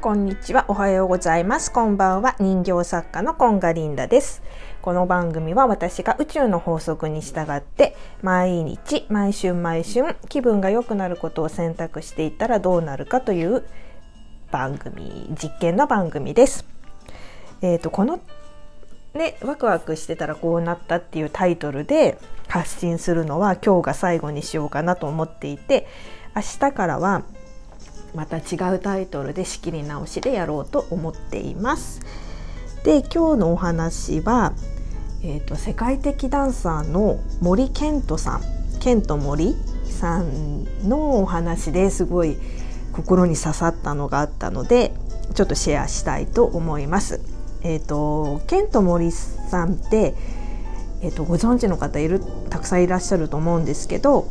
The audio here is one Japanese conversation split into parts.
こんにちは。おはようございます。こんばんは。人形作家のコンガリンダです。この番組は私が宇宙の法則に従って毎日、毎週毎週気分が良くなることを選択していったらどうなるかという番組、実験の番組です。えっ、ー、と、このね、ワクワクしてたらこうなったっていうタイトルで発信するのは今日が最後にしようかなと思っていて明日からはまた違うタイトルで仕切り直しでやろうと思っています。で今日のお話は、えーと、世界的ダンサーの森健人さん健人森さんのお話ですごい心に刺さったのがあったのでちょっとシェアしたいと思います。えーと、健人森さんって、えーとご存知の方いるたくさんいらっしゃると思うんですけど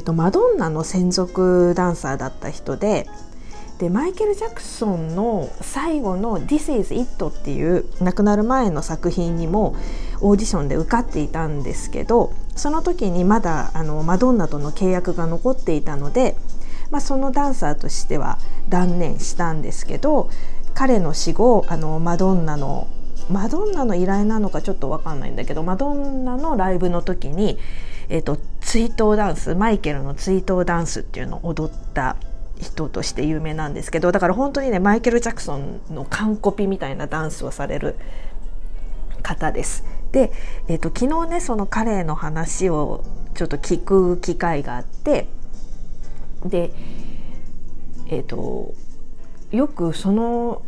っと、マドンナの専属ダンサーだった人ででマイケル・ジャクソンの最後の「This is It」っていう亡くなる前の作品にもオーディションで受かっていたんですけどその時にまだあのマドンナとの契約が残っていたので、まあ、そのダンサーとしては断念したんですけど彼の死後あのマドンナのマドンナの依頼なのかちょっと分かんないんだけどマドンナのライブの時にえーと、追悼ダンスマイケルの追悼ダンスっていうのを踊った人として有名なんですけどだから本当にねマイケル・ジャクソンの完コピみたいなダンスをされる方です。で、えーと、昨日ねその彼の話をちょっと聞く機会があってでえっ、ー、とよくその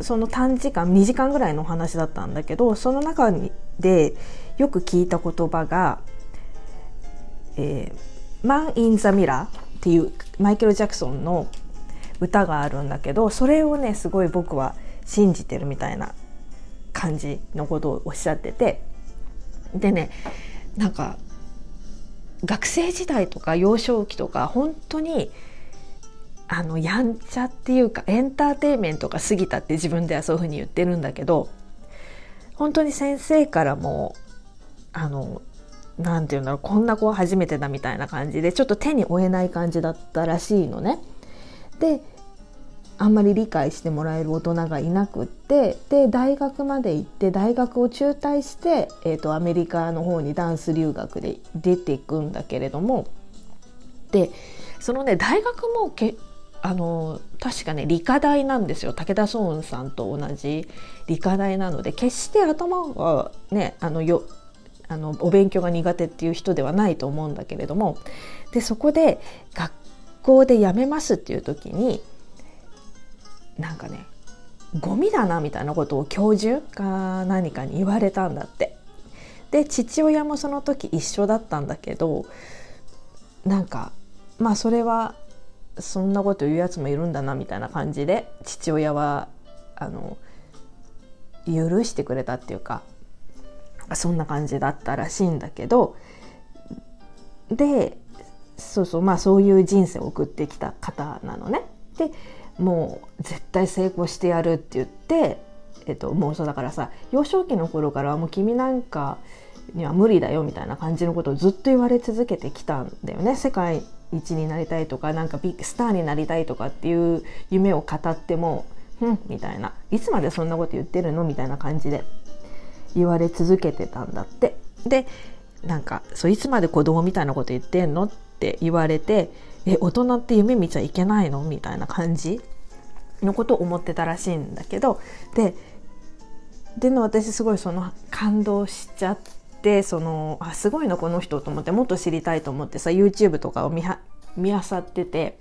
その短時間2時間ぐらいのお話だったんだけどその中でよく聞いた言葉がえー、マン・イン・ザ・ミラーっていうマイケル・ジャクソンの歌があるんだけどそれをねすごい僕は信じてるみたいな感じのことをおっしゃってて。でねなんか学生時代とか幼少期とか本当にあのやんちゃっていうかエンターテインメントが過ぎたって自分ではそういうふうに言ってるんだけど本当に先生からもあの何て言うんだろうこんな子は初めてだみたいな感じでちょっと手に負えない感じだったらしいのね。であんまり理解してもらえる大人がいなくってで大学まで行って大学を中退して、えーと、アメリカの方にダンス留学で出ていくんだけれどもでそのね大学もけあの確かね理科大なんですよ武田壮雲さんと同じ理科大なので決して頭がねあのよあのお勉強が苦手っていう人ではないと思うんだけれどもでそこで学校で辞めますっていう時になんかねゴミだなみたいなことを教授か何かに言われたんだって。で父親もその時一緒だったんだけどなんかまあそれはそんなこと言うやつもいるんだなみたいな感じで父親はあの許してくれたっていうかそんな感じだったらしいんだけどでそうそうまあそういう人生を送ってきた方なのね。でもう絶対成功してやるって言って、えっと、もうそうだからさ幼少期の頃からはもう君なんかには無理だよみたいな感じのことをずっと言われ続けてきたんだよね。世界一になりたいとかなんかビッグスターになりたいとかっていう夢を語っても「ふん」みたいないつまでそんなこと言ってるのみたいな感じで言われ続けてたんだって。でなんかそういつまで子供みたいなこと言ってんのって言われてえ大人って夢見ちゃいけないのみたいな感じのことを思ってたらしいんだけどででの私すごいその感動しちゃってそのあすごいのこの人と思ってもっと知りたいと思ってさ YouTube とかを見は見漁ってて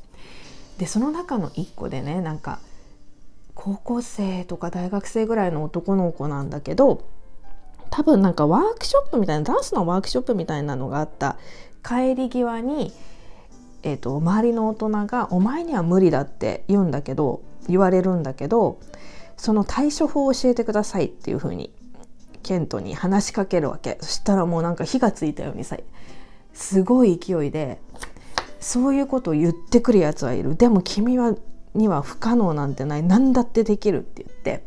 でその中の一個でねなんか高校生とか大学生ぐらいの男の子なんだけど多分なんかワークショップみたいなダンスのワークショップみたいなのがあった。帰り際に、えーと、周りの大人が「お前には無理だ」って言うんだけど言われるんだけどその対処法を教えてくださいっていうふうにケントに話しかけるわけ。そしたらもうなんか火がついたようにさすごい勢いでそういうことを言ってくるやつはいる。でも君はには不可能なんてない。何だってできるって言って。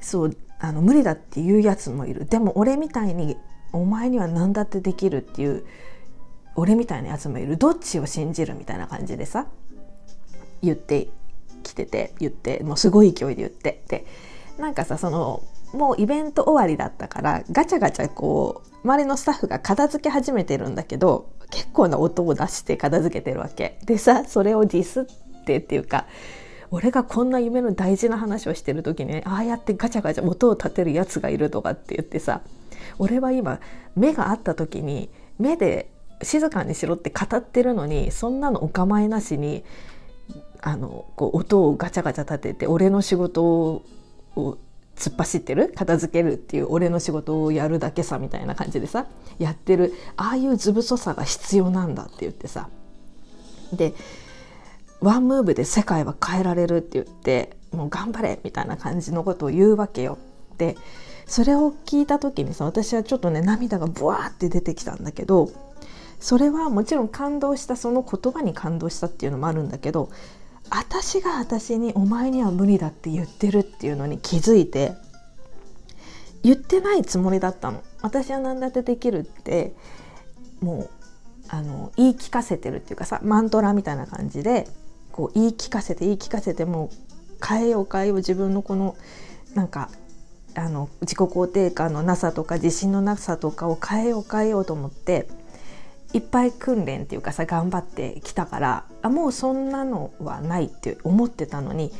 そうあの無理だっていうやつもいる。でも俺みたいにお前には何だってできるっていう俺みたいなやつもいる。どっちを信じるみたいな感じでさ言ってきてて言ってもうすごい勢いで言って。でなんかさそのもうイベント終わりだったからガチャガチャこう周りのスタッフが片付け始めてるんだけど結構な音を出して片付けてるわけ。でさそれをディスってっていうか俺がこんな夢の大事な話をしてる時に、ね、ああやってガチャガチャ音を立てるやつがいるとかって言ってさ俺は今目が合った時に目で静かにしろって語ってるのにそんなのお構いなしにあのこう音をガチャガチャ立てて俺の仕事を突っ走ってる片付けるっていう俺の仕事をやるだけさみたいな感じでさやってるああいう図太さが必要なんだって言ってさ。でワンムーブで世界は変えられるって言ってもう頑張れみたいな感じのことを言うわけよ。でそれを聞いた時にさ私はちょっとね涙がブワーって出てきたんだけどそれはもちろん感動したその言葉に感動したっていうのもあるんだけど私が私に「お前には無理だ」って言ってるっていうのに気づいて言ってないつもりだったの。私は何だってできるってもうあの言い聞かせてるっていうかさマントラみたいな感じでこう言い聞かせて言い聞かせてもう変えよう変えよう自分のこのなんかあの自己肯定感のなさとか自信のなさとかを変えよう変えようと思っていっぱい訓練っていうかさ頑張ってきたからあもうそんなのはないって思ってたのに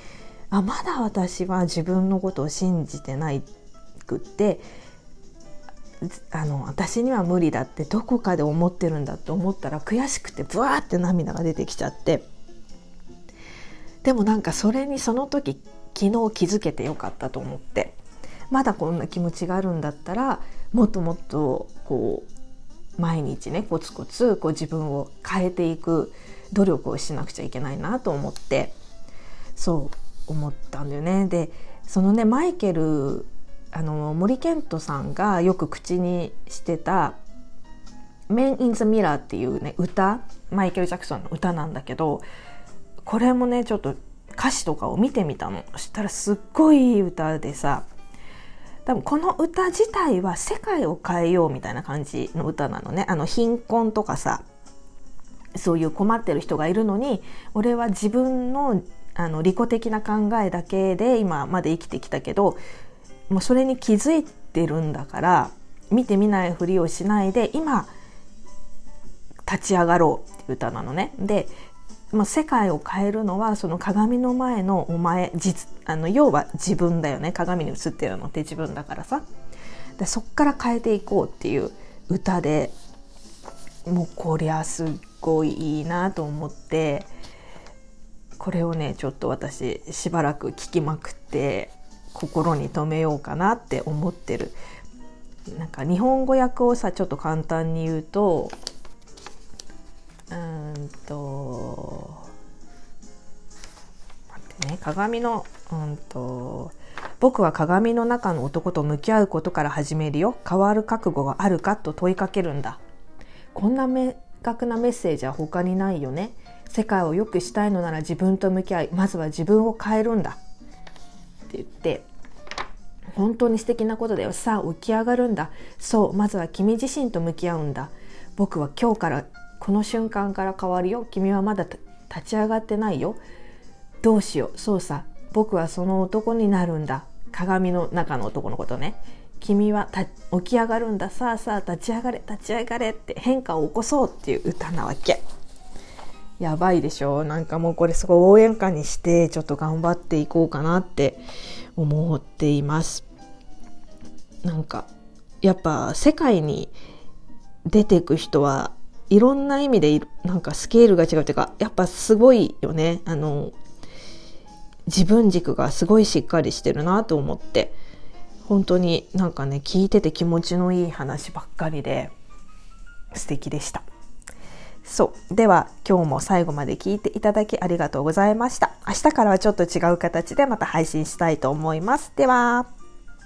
あまだ私は自分のことを信じてないくってあの私には無理だってどこかで思ってるんだって思ったら悔しくてブワーって涙が出てきちゃってでもなんかそれにその時昨日気づけてよかったと思ってまだこんな気持ちがあるんだったらもっともっとこう毎日ねコツコツこう自分を変えていく努力をしなくちゃいけないなと思ってそう思ったんだよね。でそのねマイケルあの森健人さんがよく口にしてた「Men in the Mirror」っていうね歌マイケル・ジャクソンの歌なんだけどこれもねちょっと歌詞とかを見てみたの。そしたらすっごいいい歌でさ。多分この歌自体は世界を変えようみたいな感じの歌なのね。あの貧困とかさそういう困ってる人がいるのに俺は自分のあの利己的な考えだけで今まで生きてきたけどもうそれに気づいてるんだから見てみないふりをしないで今立ち上がろうって歌なのね。でまあ、世界を変えるのはその鏡の前のお前実あの要は自分だよね。鏡に映ってるのって自分だからさ。でそっから変えていこうっていう歌でもうこりゃすっごいいいなと思ってこれをねちょっと私しばらく聴きまくって心に留めようかなって思ってる。なんか日本語訳をさちょっと簡単に言うとうんと待ってね鏡のうんと僕は鏡の中の男と向き合うことから始めるよ。変わる覚悟があるかと問いかけるんだ。こんな明確なメッセージは他にないよね。世界を良くしたいのなら自分と向き合いまずは自分を変えるんだ。って言って本当に素敵なことだよ。さあ起き上がるんだ。そうまずは君自身と向き合うんだ。僕は今日からこの瞬間から変わるよ。君はまだ立ち上がってないよ。どうしよう。そうさ。僕はその男になるんだ。鏡の中の男のことね。君は起き上がるんだ。さあさあ立ち上がれ。立ち上がれ。って変化を起こそう。っていう歌なわけ。やばいでしょ。なんかもうこれすごい応援歌にしてちょっと頑張っていこうかなって思っています。なんかやっぱ世界に出てく人はいろんな意味でなんかスケールが違うというかやっぱすごいよね。あの自分軸がすごいしっかりしてるなと思って。本当になんかね聞いてて気持ちのいい話ばっかりで素敵でした。そう。では今日も最後まで聞いていただきありがとうございました。明日からはちょっと違う形でまた配信したいと思います。では。